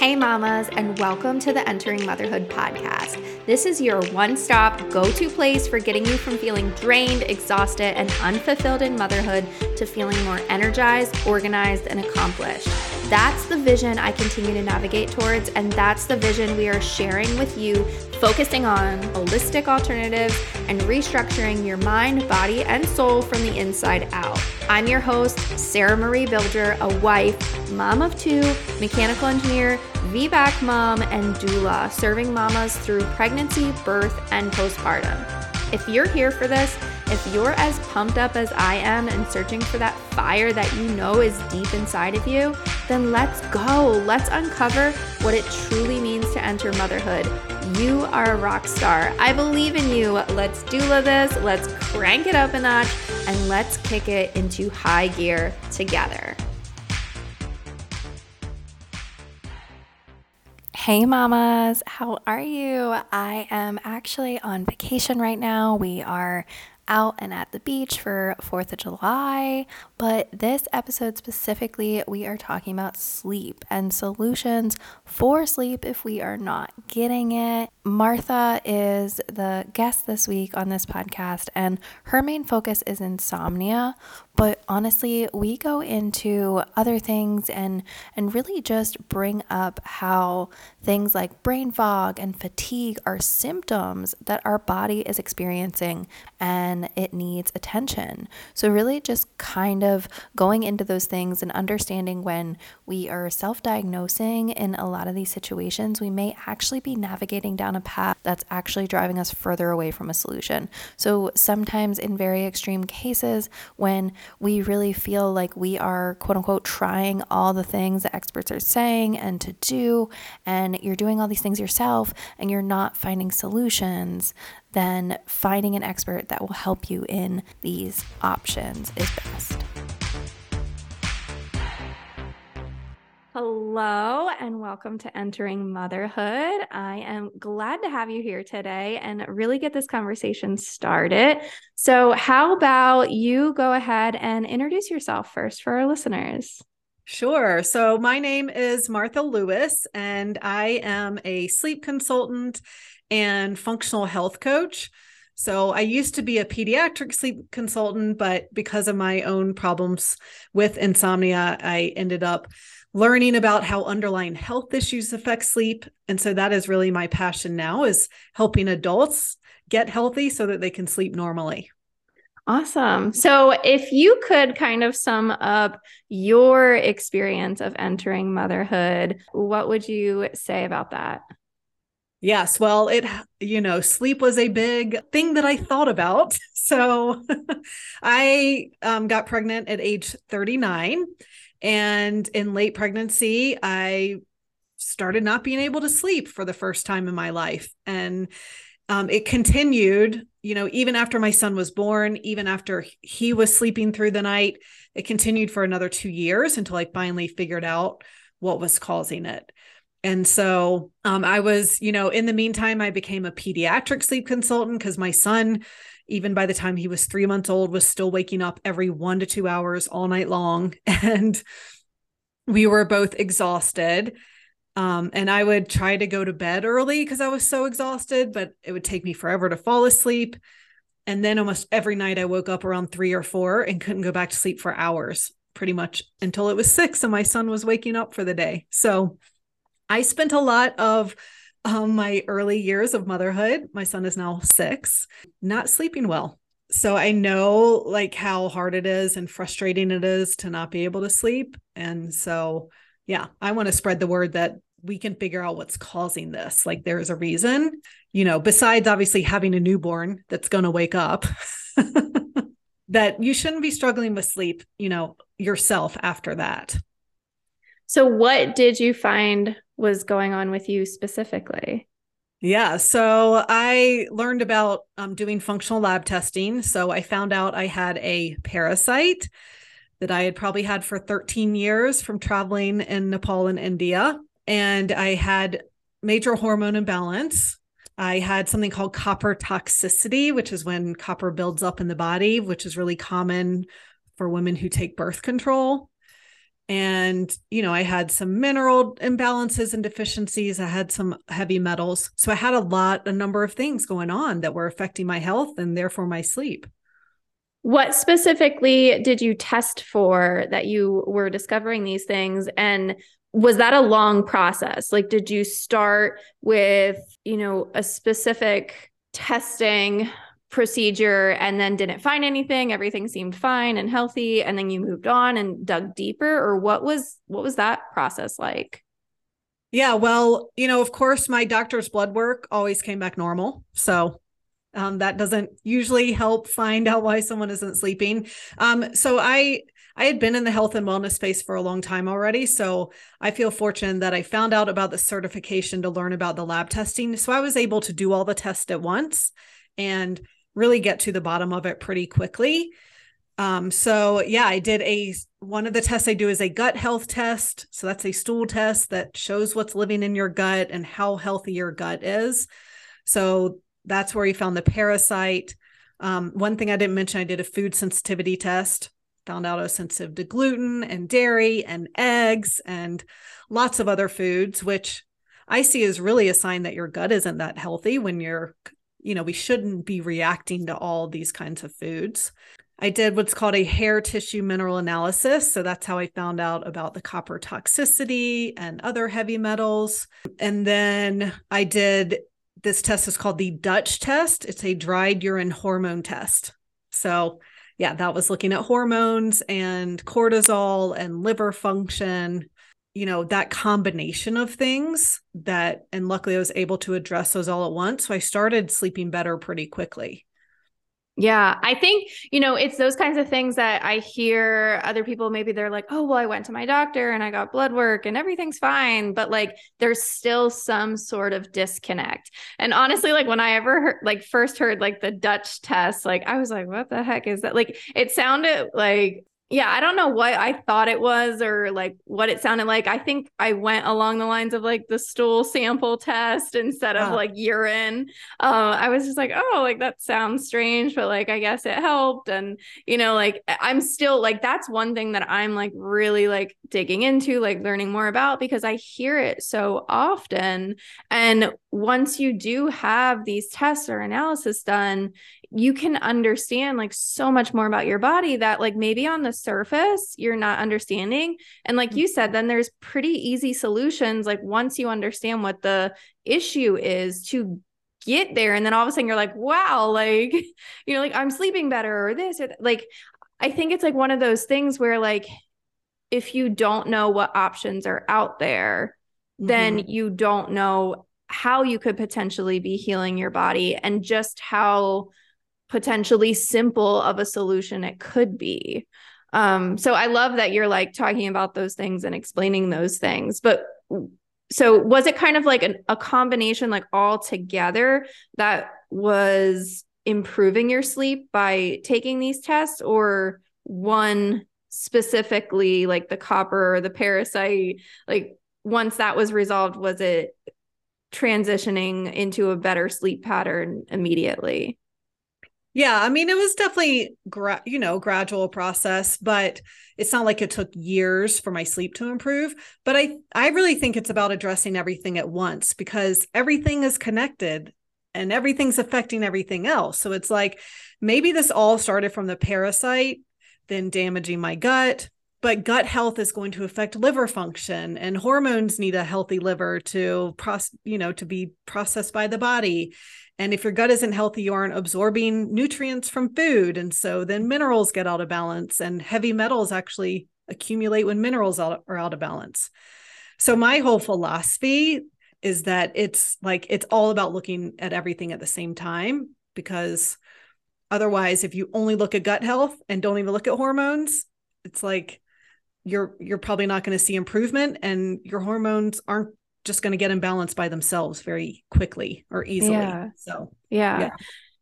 Hey, mamas, and welcome to the Entering Motherhood podcast. This is your one stop, go to place for getting you from feeling drained, exhausted, and unfulfilled in motherhood to feeling more energized, organized, and accomplished. That's the vision I continue to navigate towards, and that's the vision we are sharing with you, focusing on holistic alternatives and restructuring your mind, body, and soul from the inside out. I'm your host, Sarah Marie Bilger, a wife, mom of two, mechanical engineer, VBAC mom, and doula, serving mamas through pregnancy, birth, and postpartum. If you're here for this, if you're as pumped up as I am and searching for that fire that you know is deep inside of you, then let's go. Let's uncover what it truly means to enter motherhood. You are a rock star. I believe in you. Let's doula this. Let's crank it up a notch and let's kick it into high gear together. Hey, mamas, how are you? I am actually on vacation right now. We are out and at the beach for 4th of July. But this episode specifically, we are talking about sleep and solutions for sleep if we are not getting it. Martha is the guest this week on this podcast, and her main focus is insomnia. But honestly, we go into other things and and really just bring up how things like brain fog and fatigue are symptoms that our body is experiencing and it needs attention. So really just kind of going into those things and understanding when we are self-diagnosing in a lot of these situations, we may actually be navigating down a path that's actually driving us further away from a solution. So sometimes in very extreme cases when we really feel like we are, quote unquote, trying all the things that experts are saying and to do, and you're doing all these things yourself and you're not finding solutions, then finding an expert that will help you in these options is best. Hello, and welcome to Entering Motherhood. I am glad to have you here today and really get this conversation started. So, how about you go ahead and introduce yourself first for our listeners? Sure. So, my name is Martha Lewis, and I am a sleep consultant and functional health coach. So I used to be a pediatric sleep consultant, but because of my own problems with insomnia, I ended up learning about how underlying health issues affect sleep and so that is really my passion now is helping adults get healthy so that they can sleep normally Awesome. So, if you could kind of sum up your experience of entering motherhood, what would you say about that? Yes, well, it, you know, sleep was a big thing that I thought about. So, I um, got pregnant at age 39 and in late pregnancy, I started not being able to sleep for the first time in my life. And um, it continued, you know, even after my son was born, even after he was sleeping through the night, it continued for another two years until I finally figured out what was causing it. And so um, I was, you know, in the meantime, I became a pediatric sleep consultant because my son even by the time he was three months old, was still waking up every one to two hours all night long. And we were both exhausted. Um, and I would try to go to bed early because I was so exhausted, but it would take me forever to fall asleep. And then almost every night I woke up around three or four and couldn't go back to sleep for hours, pretty much until it was six and my son was waking up for the day. So I spent a lot of um, my early years of motherhood, my son is now six, not sleeping well. So I know like how hard it is and frustrating it is to not be able to sleep. And so, yeah, I want to spread the word that we can figure out what's causing this. Like there is a reason, you know, besides obviously having a newborn that's going to wake up, that you shouldn't be struggling with sleep, you know, yourself after that. So, what did you find was going on with you specifically? Yeah, so I learned about um, doing functional lab testing. So I found out I had a parasite that I had probably had for 13 years from traveling in Nepal and India. And I had major hormone imbalance. I had something called copper toxicity, which is when copper builds up in the body, which is really common for women who take birth control. And you know i had some mineral imbalances and deficiencies. I had some heavy metals. So i had a lot a number of things going on that were affecting my health and therefore my sleep. What specifically did you test for that you were discovering these things? And was that a long process? Like did you start with you know a specific testing procedure and then didn't find anything. Everything seemed fine and healthy. And then you moved on and dug deeper or what was what was that process like? Yeah well you know of course my doctor's blood work always came back normal. So um, that doesn't usually help find out why someone isn't sleeping. Um, so i i had been in the health and wellness space for a long time already. So i feel fortunate that i found out about the certification to learn about the lab testing. So i was able to do all the tests at once. And really get to the bottom of it pretty quickly. Um, so yeah, I did a one of the tests I do is a gut health test. So that's a stool test that shows what's living in your gut and how healthy your gut is. So that's where we found the parasite. Um, one thing I didn't mention, I did a food sensitivity test. Found out I was sensitive to gluten and dairy and eggs and lots of other foods, which I see as really a sign that your gut isn't that healthy when you're you know, we shouldn't be reacting to all these kinds of foods. I did what's called a hair tissue mineral analysis. So that's how I found out about the copper toxicity and other heavy metals. And then I did this test is called the Dutch test. It's a dried urine hormone test. So, yeah, that was looking at hormones and cortisol and liver function you know that combination of things that and luckily i was able to address those all at once so i started sleeping better pretty quickly yeah, I think, you know, it's those kinds of things that I hear other people maybe they're like, "Oh, well, I went to my doctor and I got blood work and everything's fine," but like there's still some sort of disconnect. And honestly, like when I ever heard like first heard like the Dutch test, like I was like, "What the heck is that?" Like it sounded like yeah, I don't know what I thought it was or like what it sounded like. I think I went along the lines of like the stool sample test instead of like urine. Uh, I was just like, oh, like that sounds strange, but like I guess it helped. And, you know, like I'm still like, that's one thing that I'm like really like digging into, like learning more about because I hear it so often. And once you do have these tests or analysis done, you can understand like so much more about your body that like maybe on the surface you're not understanding and like you said then there's pretty easy solutions like once you understand what the issue is to get there and then all of a sudden you're like wow like you know like I'm sleeping better or this or that. like I think it's like one of those things where like if you don't know what options are out there mm-hmm. then you don't know how you could potentially be healing your body and just how potentially simple of a solution it could be. Um, so I love that you're like talking about those things and explaining those things. But so was it kind of like an, a combination, like all together, that was improving your sleep by taking these tests, or one specifically, like the copper or the parasite? Like once that was resolved, was it transitioning into a better sleep pattern immediately? Yeah, I mean, it was definitely, gra- you know, gradual process, but it's not like it took years for my sleep to improve. But I, I really think it's about addressing everything at once because everything is connected and everything's affecting everything else. So it's like maybe this all started from the parasite, then damaging my gut, but gut health is going to affect liver function and hormones need a healthy liver to process, you know, to be processed by the body and if your gut isn't healthy, you aren't absorbing nutrients from food. And so then minerals get out of balance, and heavy metals actually accumulate when minerals are out of balance. So, my whole philosophy is that it's like it's all about looking at everything at the same time because otherwise if you only look at gut health and don't even look at hormones it's like you're you're probably not going to see improvement and your hormones aren't just going to get imbalanced by themselves very quickly or easily. Yeah. So, yeah. yeah.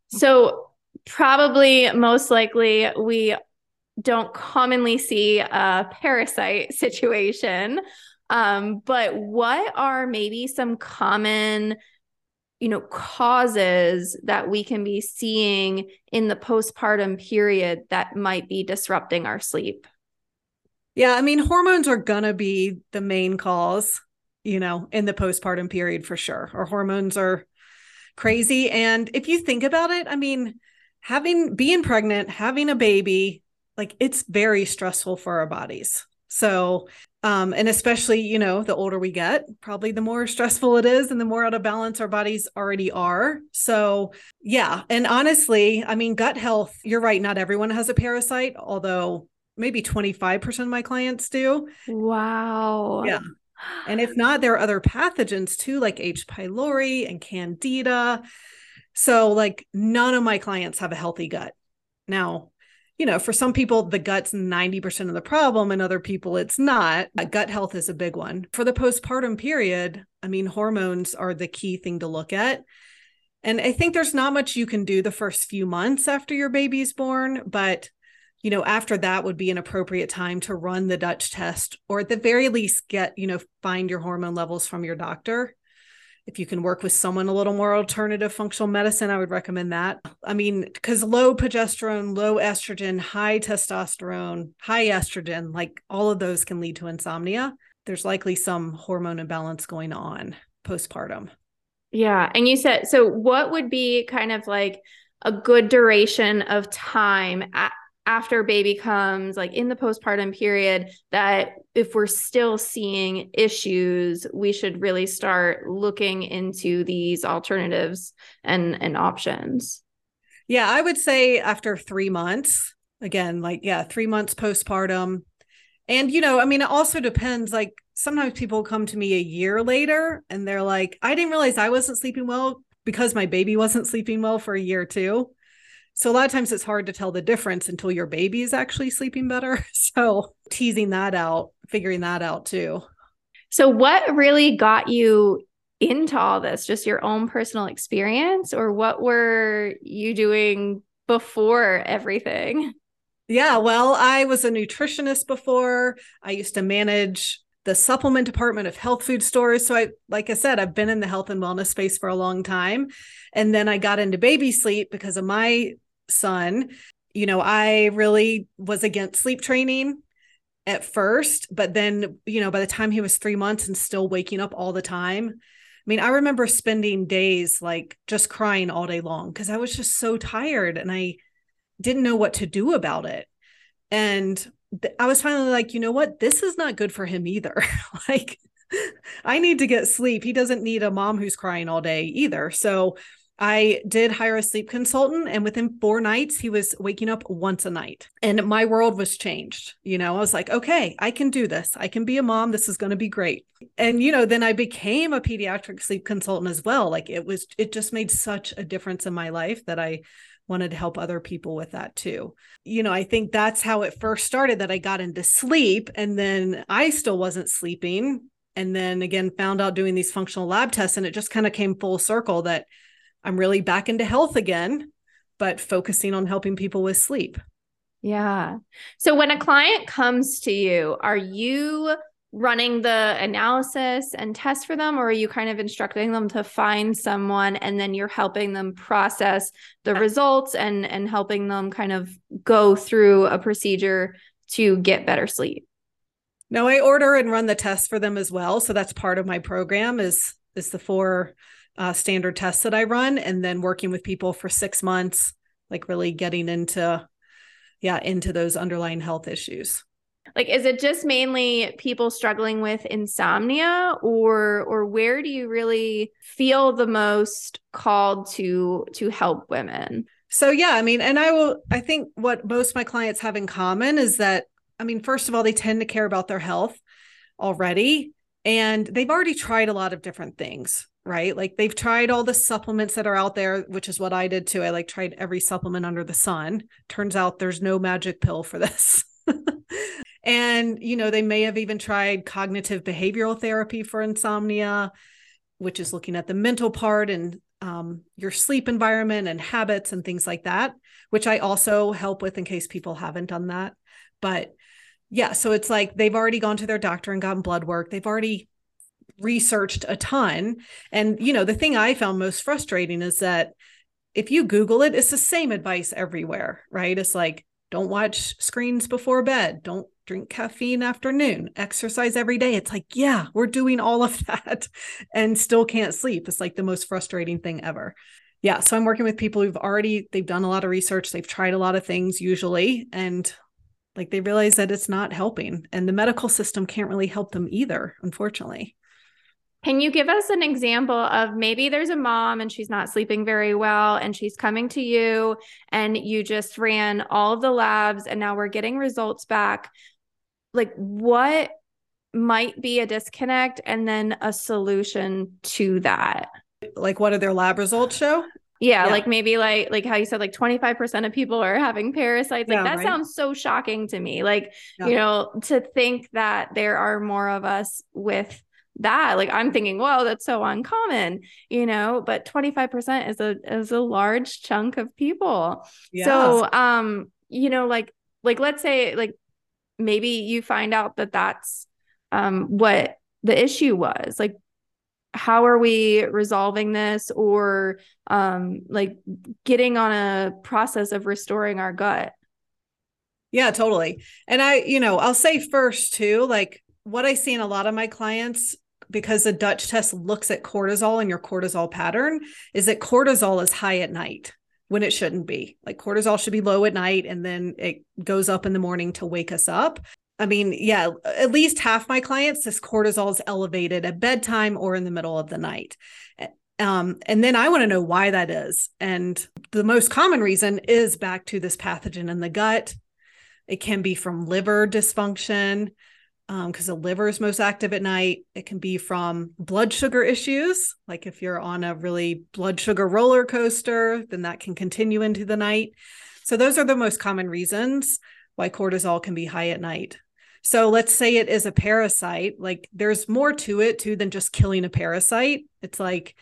So, probably most likely, we don't commonly see a parasite situation. Um, but what are maybe some common, you know, causes that we can be seeing in the postpartum period that might be disrupting our sleep? Yeah, I mean, hormones are to be the main cause, you know, in the postpartum period for sure. Our hormones are crazy. And if you think about it, I mean, having being pregnant, having a baby, like it's very stressful for our bodies. So, um, and especially, you know, the older we get, probably the more stressful it is and the more out of balance our bodies already are. So, yeah. And honestly, I mean, gut health, you're right. Not everyone has a parasite, although maybe 25% of my clients do. Wow. Yeah. And if not, there are other pathogens too, like H. pylori and Candida. So, like, none of my clients have a healthy gut. Now, you know, for some people, the gut's 90% of the problem, and other people, it's not. Uh, gut health is a big one. For the postpartum period, I mean, hormones are the key thing to look at. And I think there's not much you can do the first few months after your baby's born, but you know, after that would be an appropriate time to run the Dutch test, or at the very least, get, you know, find your hormone levels from your doctor. If you can work with someone a little more alternative functional medicine, I would recommend that. I mean, because low progesterone, low estrogen, high testosterone, high estrogen, like all of those can lead to insomnia. There's likely some hormone imbalance going on postpartum. Yeah. And you said, so what would be kind of like a good duration of time at, after baby comes, like in the postpartum period, that if we're still seeing issues, we should really start looking into these alternatives and, and options. Yeah, I would say after three months, again, like, yeah, three months postpartum. And, you know, I mean, it also depends. Like, sometimes people come to me a year later and they're like, I didn't realize I wasn't sleeping well because my baby wasn't sleeping well for a year too. So a lot of times it's hard to tell the difference until your baby is actually sleeping better. So teasing that out, figuring that out too. So what really got you into all this? Just your own personal experience or what were you doing before everything? Yeah, well, I was a nutritionist before. I used to manage the supplement department of health food stores. So I like I said, I've been in the health and wellness space for a long time. And then I got into baby sleep because of my son, you know, I really was against sleep training at first, but then, you know, by the time he was three months and still waking up all the time, I mean, I remember spending days like just crying all day long because I was just so tired and I didn't know what to do about it. And th- I was finally like, you know what? This is not good for him either. like, I need to get sleep. He doesn't need a mom who's crying all day either. So I did hire a sleep consultant, and within four nights, he was waking up once a night. And my world was changed. You know, I was like, okay, I can do this. I can be a mom. This is going to be great. And, you know, then I became a pediatric sleep consultant as well. Like it was, it just made such a difference in my life that I wanted to help other people with that too. You know, I think that's how it first started that I got into sleep. And then I still wasn't sleeping. And then again, found out doing these functional lab tests, and it just kind of came full circle that I'm really back into health again, but focusing on helping people with sleep. Yeah. So when a client comes to you, are you running the analysis and test for them or are you kind of instructing them to find someone and then you're helping them process the results and and helping them kind of go through a procedure to get better sleep no i order and run the test for them as well so that's part of my program is is the four uh, standard tests that I run, and then working with people for six months, like really getting into, yeah, into those underlying health issues. Like, is it just mainly people struggling with insomnia, or or where do you really feel the most called to to help women? So yeah, I mean, and I will. I think what most my clients have in common is that, I mean, first of all, they tend to care about their health already, and they've already tried a lot of different things right? Like they've tried all the supplements that are out there, which is what I did too. I like tried every supplement under the sun. Turns out there's no magic pill for this. and, you know, they may have even tried cognitive behavioral therapy for insomnia, which is looking at the mental part and um, your sleep environment and habits and things like that, which I also help with in case people haven't done that. But yeah, so it's like they've already gone to their doctor and gotten blood work. They've already researched a ton. And, you know, the thing I found most frustrating is that if you Google it, it's the same advice everywhere, right? It's like, don't watch screens before bed. Don't drink caffeine afternoon, exercise every day. It's like, yeah, we're doing all of that and still can't sleep. It's like the most frustrating thing ever. Yeah. So I'm working with people who've already, they've done a lot of research, they've tried a lot of things usually, and like they realize that it's not helping. And the medical system can't really help them either, unfortunately. Can you give us an example of maybe there's a mom and she's not sleeping very well and she's coming to you and you just ran all of the labs and now we're getting results back? Like, what might be a disconnect and then a solution to that? Like, what do their lab results show? Yeah, yeah, like maybe like like how you said like 25% of people are having parasites. Like yeah, that right? sounds so shocking to me. Like, yeah. you know, to think that there are more of us with that like i'm thinking whoa that's so uncommon you know but 25% is a is a large chunk of people. Yeah. so um you know like like let's say like maybe you find out that that's um what the issue was like how are we resolving this? Or um like getting on a process of restoring our gut. Yeah totally. And i you know i'll say first too like what i see in a lot of my clients because the Dutch test looks at cortisol and your cortisol pattern is that cortisol is high at night when it shouldn't be. Like cortisol should be low at night and then it goes up in the morning to wake us up. I mean, yeah, at least half my clients, this cortisol is elevated at bedtime or in the middle of the night. Um, and then I want to know why that is. And the most common reason is back to this pathogen in the gut. It can be from liver dysfunction because um, the liver is most active at night. It can be from blood sugar issues, like if you're on a really blood sugar roller coaster, then that can continue into the night. So, those are the most common reasons why cortisol can be high at night. So, let's say it is a parasite, like there's more to it too than just killing a parasite. It's like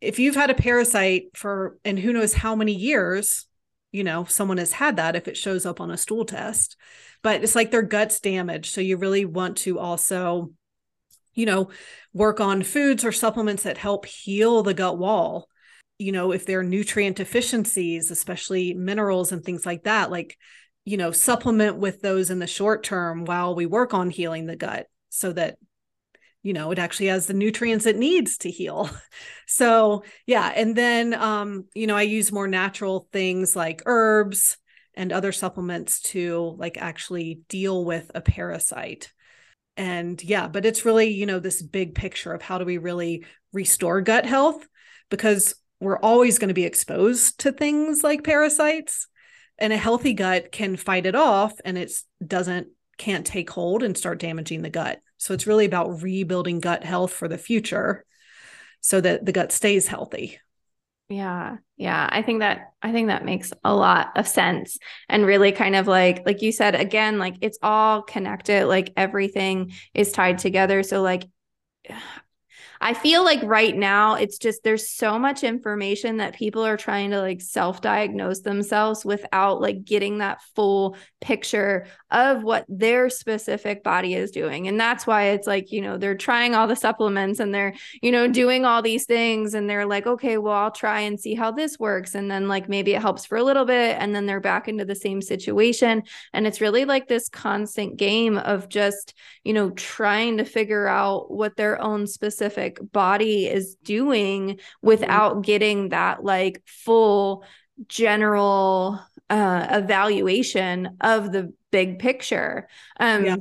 if you've had a parasite for, and who knows how many years, you know, someone has had that if it shows up on a stool test but it's like their guts damaged. So you really want to also, you know, work on foods or supplements that help heal the gut wall. You know, if there are nutrient deficiencies, especially minerals and things like that, like, you know, supplement with those in the short term while we work on healing the gut so that you know it actually has the nutrients it needs to heal. So yeah and then um you know i use more natural things like herbs and other supplements to like actually deal with a parasite. And yeah but it's really you know this big picture of how do we really restore gut health because we're always going to be exposed to things like parasites. And a healthy gut can fight it off and it doesn't can't take hold and start damaging the gut so it's really about rebuilding gut health for the future so that the gut stays healthy yeah. Yeah. I think that I think that makes a lot of sense. And really kind of like like you said again, like it's all connected, like everything is tied together. So like I feel like right now it's just there's so much information that people are trying to like self-diagnose themselves without like getting that full picture of what their specific body is doing. And that's why it's like, you know, they're trying all the supplements and they're, you know, doing all these things and they're like, okay, well, I'll try and see how this works and then like maybe it helps for a little bit and then they're back into the same situation and it's really like this constant game of just, you know, trying to figure out what their own specific specific body is doing mm-hmm. without getting that like full general uh, evaluation of the big picture. Um, yeah.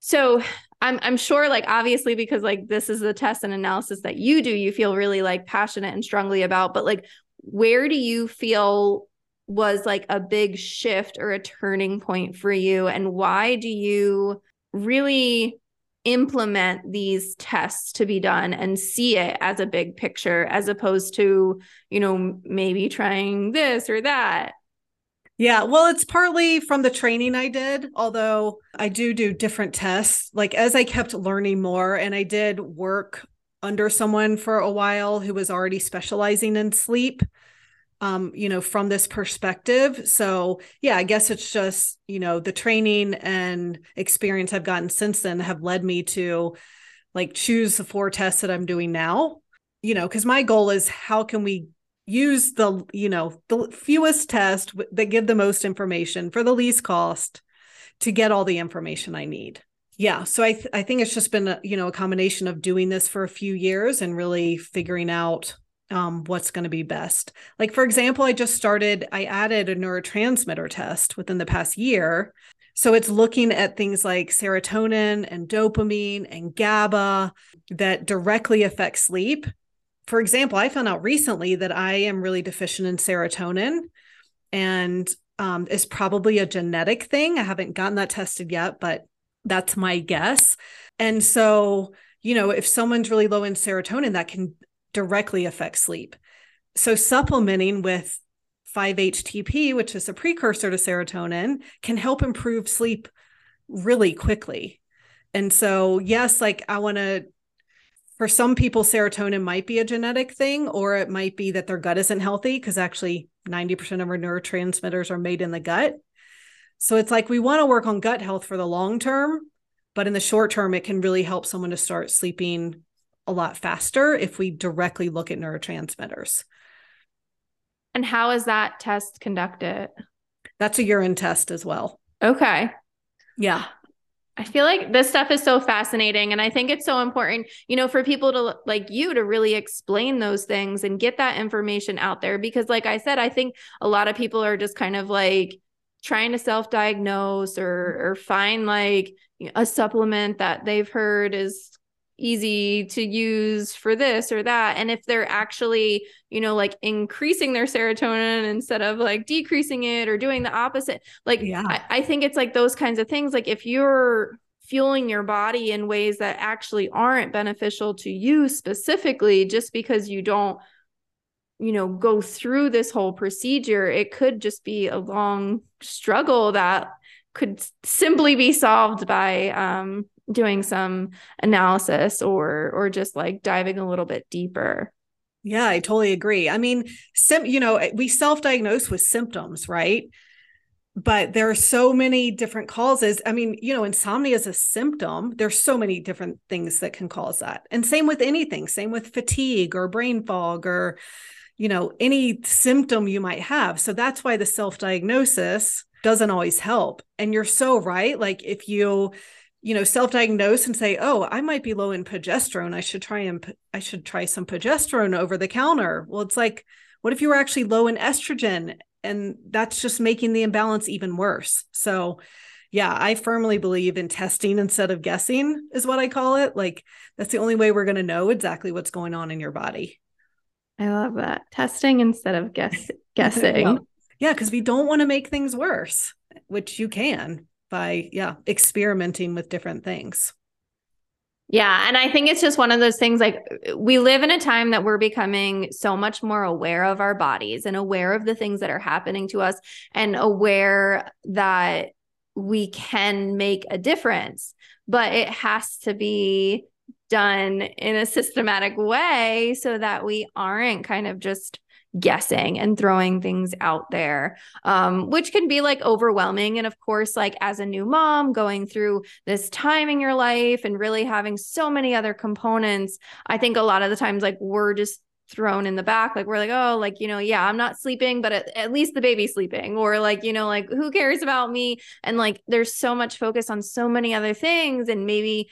So I'm I'm sure like obviously because like this is the test and analysis that you do, you feel really like passionate and strongly about. But like, where do you feel was like a big shift or a turning point for you, and why do you really implement these tests to be done and see it as a big picture as opposed to you know maybe trying this or that. Yeah well it's partly from the training i did although i do do different tests. Like as i kept learning more and i did work under someone for a while who was already specializing in sleep um, you know, from this perspective. So, yeah, I guess it's just, you know, the training and experience I've gotten since then have led me to like choose the four tests that I'm doing now, you know, because my goal is how can we use the, you know, the fewest tests that give the most information for the least cost to get all the information I need. Yeah, so I th- I think it's just been a, you know a combination of doing this for a few years and really figuring out um, what's going to be best. Like for example, I just started. I added a neurotransmitter test within the past year, so it's looking at things like serotonin and dopamine and GABA that directly affect sleep. For example, I found out recently that I am really deficient in serotonin, and um, is probably a genetic thing. I haven't gotten that tested yet, but that's my guess. And so, you know, if someone's really low in serotonin, that can directly affect sleep. So, supplementing with 5-HTP, which is a precursor to serotonin, can help improve sleep really quickly. And so, yes, like I want to for some people, serotonin might be a genetic thing, or it might be that their gut isn't healthy because actually 90% of our neurotransmitters are made in the gut. So it's like we want to work on gut health for the long term, but in the short term, it can really help someone to start sleeping a lot faster if we directly look at neurotransmitters. And how is that test conducted? That's a urine test as well. Okay. Yeah. I feel like this stuff is so fascinating. And I think it's so important, you know, for people to like you to really explain those things and get that information out there. Because, like I said, I think a lot of people are just kind of like trying to self diagnose or, or find like a supplement that they've heard is easy to use for this or that and if they're actually you know like increasing their serotonin instead of like decreasing it or doing the opposite like yeah. I, I think it's like those kinds of things like if you're fueling your body in ways that actually aren't beneficial to you specifically just because you don't you know go through this whole procedure it could just be a long struggle that could simply be solved by um, doing some analysis or or just like diving a little bit deeper. Yeah i totally agree. I mean sim- you know we self-diagnose with symptoms right? But there are so many different causes. I mean you know insomnia is a symptom. There's so many different things that can cause that. And same with anything. Same with fatigue or brain fog or you know any symptom you might have. So that's why the self-diagnosis doesn't always help. And you're so right. Like if you you know self-diagnose and say oh i might be low in progesterone. I should try and i should try some progesterone over the counter. Well it's like what if you were actually low in estrogen? And that's just making the imbalance even worse. So yeah i firmly believe in testing instead of guessing is what i call it. Like that's the only way we're going to know exactly what's going on in your body. I love that. Testing instead of guess guessing. well, yeah because we don't want to make things worse which you can by yeah experimenting with different things yeah. And I think it's just one of those things like we live in a time that we're becoming so much more aware of our bodies and aware of the things that are happening to us and aware that we can make a difference. But it has to be done in a systematic way so that we aren't kind of just guessing and throwing things out there, um, which can be like overwhelming. And of course, like as a new mom going through this time in your life and really having so many other components, I think a lot of the times, like we're just thrown in the back. Like we're like oh like you know yeah i'm not sleeping but at, at, least the baby's sleeping. Or like you know like who cares about me? And like there's so much focus on so many other things. And maybe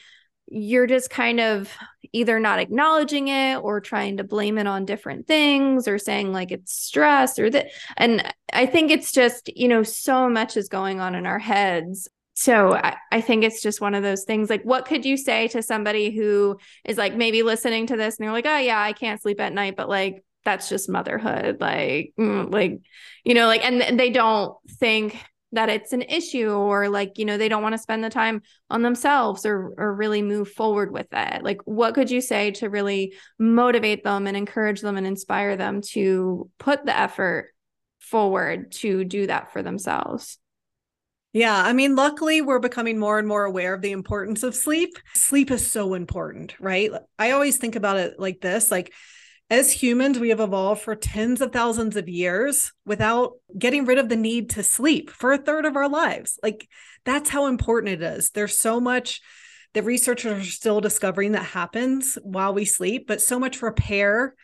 you're just kind of either not acknowledging it or trying to blame it on different things or saying like it's stress or that and i think it's just you know so much is going on in our heads. So I, I think it's just one of those things like what could you say to somebody who is like maybe listening to this and they're like oh yeah i can't sleep at night but like that's just motherhood like mm, like you know like and they don't think that it's an issue or like you know they don't want to spend the time on themselves or or really move forward with it like what could you say to really motivate them and encourage them and inspire them to put the effort forward to do that for themselves yeah, I mean, luckily, we're becoming more and more aware of the importance of sleep. Sleep is so important, right? I always think about it like this like, as humans, we have evolved for tens of thousands of years without getting rid of the need to sleep for a third of our lives. Like, that's how important it is. There's so much that researchers are still discovering that happens while we sleep, but so much repair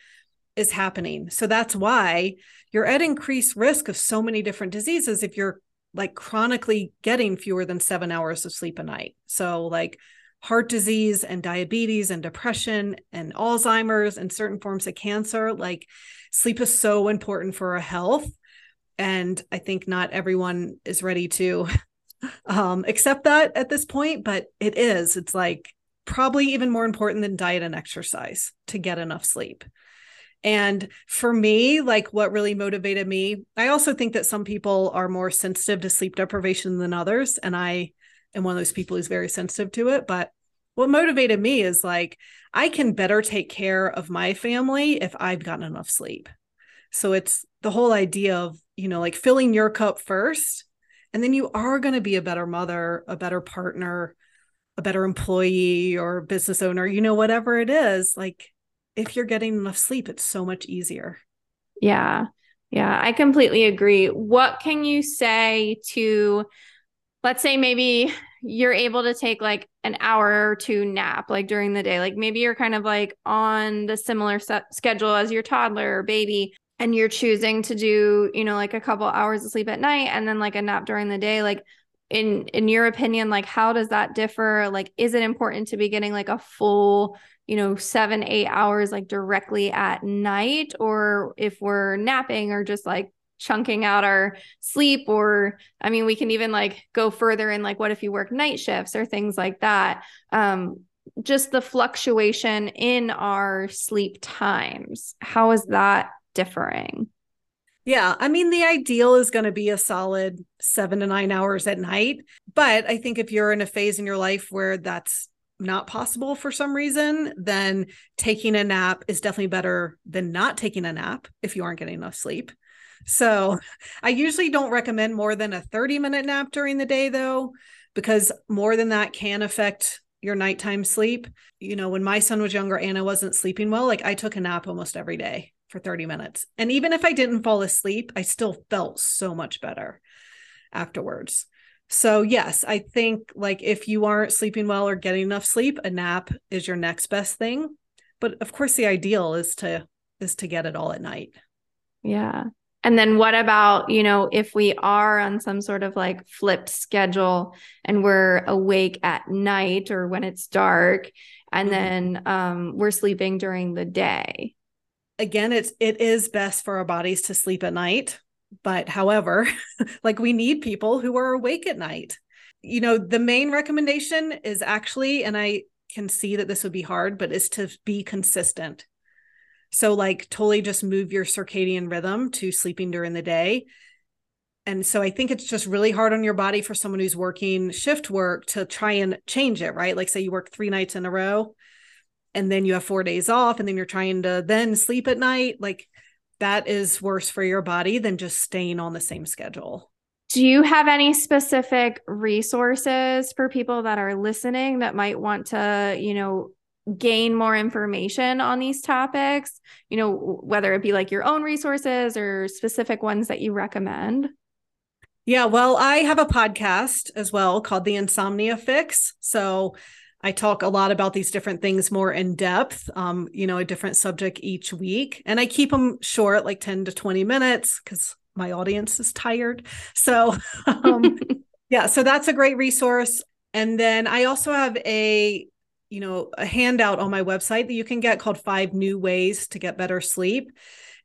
is happening. So that's why you're at increased risk of so many different diseases if you're like chronically getting fewer than seven hours of sleep a night. So, like heart disease and diabetes and depression and Alzheimer's and certain forms of cancer, like sleep is so important for our health. And I think not everyone is ready to um, accept that at this point, but it is. It's like probably even more important than diet and exercise to get enough sleep. And for me, like what really motivated me, I also think that some people are more sensitive to sleep deprivation than others. And I am one of those people who's very sensitive to it. But what motivated me is like, I can better take care of my family if I've gotten enough sleep. So it's the whole idea of, you know, like filling your cup first. And then you are going to be a better mother, a better partner, a better employee or business owner, you know, whatever it is. Like if you're getting enough sleep, it's so much easier. Yeah. Yeah, I completely agree. What can you say to, let's say maybe you're able to take like an hour or two nap like during the day. Like maybe you're kind of like on the similar schedule as your toddler or baby and you're choosing to do you know like a couple hours of sleep at night and then like a nap during the day. Like in in your opinion like how does that differ? Like is it important to be getting like a full you know, seven, eight hours like directly at night, or if we're napping or just like chunking out our sleep, or I mean, we can even like go further in like, what if you work night shifts or things like that? Um, just the fluctuation in our sleep times. How is that differing? Yeah, I mean, the ideal is going to be a solid seven to nine hours at night. But I think if you're in a phase in your life where that's not possible for some reason, then taking a nap is definitely better than not taking a nap if you aren't getting enough sleep. So I usually don't recommend more than a 30 minute nap during the day, though, because more than that can affect your nighttime sleep. You know, when my son was younger and I wasn't sleeping well, like I took a nap almost every day for 30 minutes. And even if I didn't fall asleep, I still felt so much better afterwards. So, yes, I think like if you aren't sleeping well or getting enough sleep, a nap is your next best thing. But of course, the ideal is to is to get it all at night. Yeah. And then what about, you know, if we are on some sort of like flipped schedule and we're awake at night or when it's dark and mm-hmm. then um, we're sleeping during the day? Again, it's it is best for our bodies to sleep at night but however, like we need people who are awake at night. You know, the main recommendation is actually, and I can see that this would be hard, but is to be consistent. So, like, totally just move your circadian rhythm to sleeping during the day. And so I think it's just really hard on your body for someone who's working shift work to try and change it, right? Like, say you work three nights in a row and then you have four days off and then you're trying to then sleep at night. Like, that is worse for your body than just staying on the same schedule. Do you have any specific resources for people that are listening that might want to, you know, gain more information on these topics? You know, whether it be like your own resources or specific ones that you recommend? Yeah, well, I have a podcast as well called The Insomnia Fix. So I talk a lot about these different things more in depth, um, you know, a different subject each week. And I keep them short, like 10 to 20 minutes, because my audience is tired. So, um, yeah, so that's a great resource. And then I also have a, you know, a handout on my website that you can get called Five New Ways to Get Better Sleep.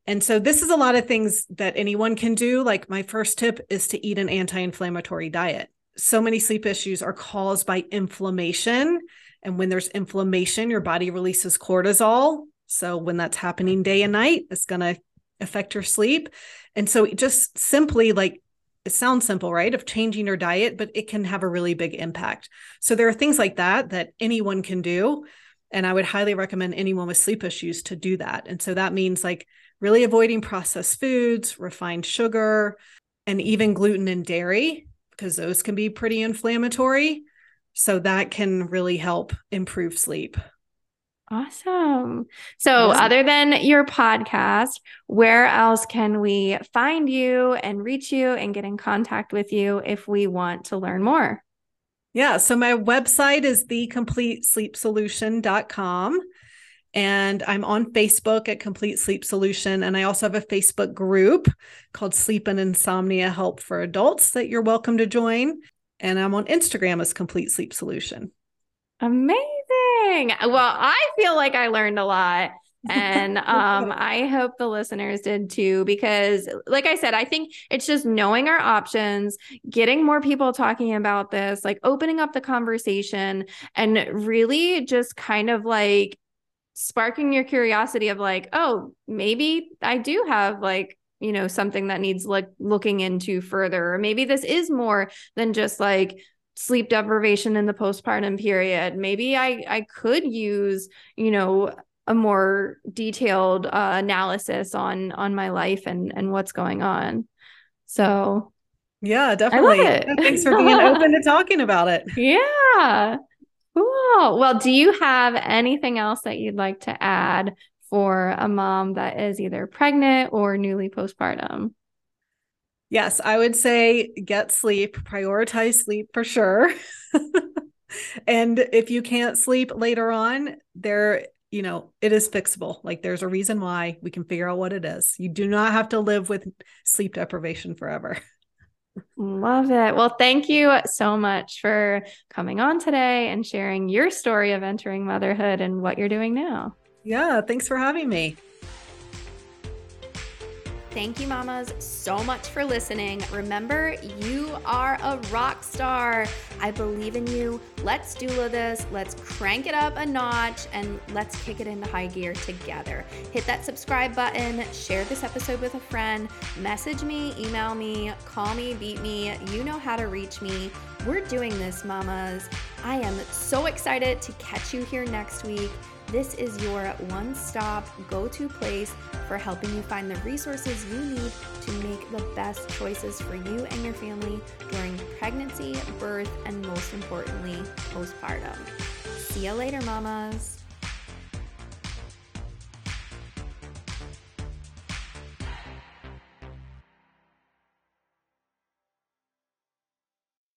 And so this is a lot of things that anyone can do. Like my first tip is to eat an anti inflammatory diet so many sleep issues are caused by inflammation. And when there's inflammation, your body releases cortisol. So when that's happening day and night, it's going to affect your sleep. And so just simply like it sounds simple, right? Of changing your diet, but it can have a really big impact. So there are things like that that anyone can do. And I would highly recommend anyone with sleep issues to do that. And so that means like really avoiding processed foods, refined sugar, and even gluten and dairy because those can be pretty inflammatory. So that can really help improve sleep. Awesome. So, awesome. other than your podcast, where else can we find you and reach you and get in contact with you if we want to learn more? Yeah. So, my website is thecompletesleepsolution.com. And I'm on Facebook at Complete Sleep Solution. And I also have a Facebook group called Sleep and Insomnia Help for Adults that you're welcome to join. And I'm on Instagram as Complete Sleep Solution. Amazing. Well, I feel like I learned a lot. and um, I hope the listeners did too, because, like I said, I think it's just knowing our options, getting more people talking about this, like opening up the conversation, and really just kind of like sparking your curiosity of like, oh, maybe I do have like you know something that needs like looking into further or maybe this is more than just like sleep deprivation in the postpartum period. Maybe i i could use you know a more detailed uh, analysis on on my life and and what's going on. So yeah definitely. thanks for being open to talking about it. Yeah. Cool. Well do you have anything else that you'd like to add for a mom that is either pregnant or newly postpartum yes i would say get sleep prioritize sleep for sure and if you can't sleep later on there you know, it is fixable. Like there's a reason why we can figure out what it is. You do not have to live with sleep deprivation forever. Love it. Well, thank you so much for coming on today and sharing your story of entering motherhood and what you're doing now. Yeah, thanks for having me. Thank you, mamas, so much for listening. Remember, you are a rock star. I believe in you. Let's do this. Let's crank it up a notch and let's kick it into high gear together. Hit that subscribe button, share this episode with a friend, message me, email me, call me, beat me. You know how to reach me. We're doing this, mamas. I am so excited to catch you here next week. This is your one stop go to place for helping you find the resources you need to make the best choices for you and your family during pregnancy, birth, and most importantly, postpartum. See you later, mamas.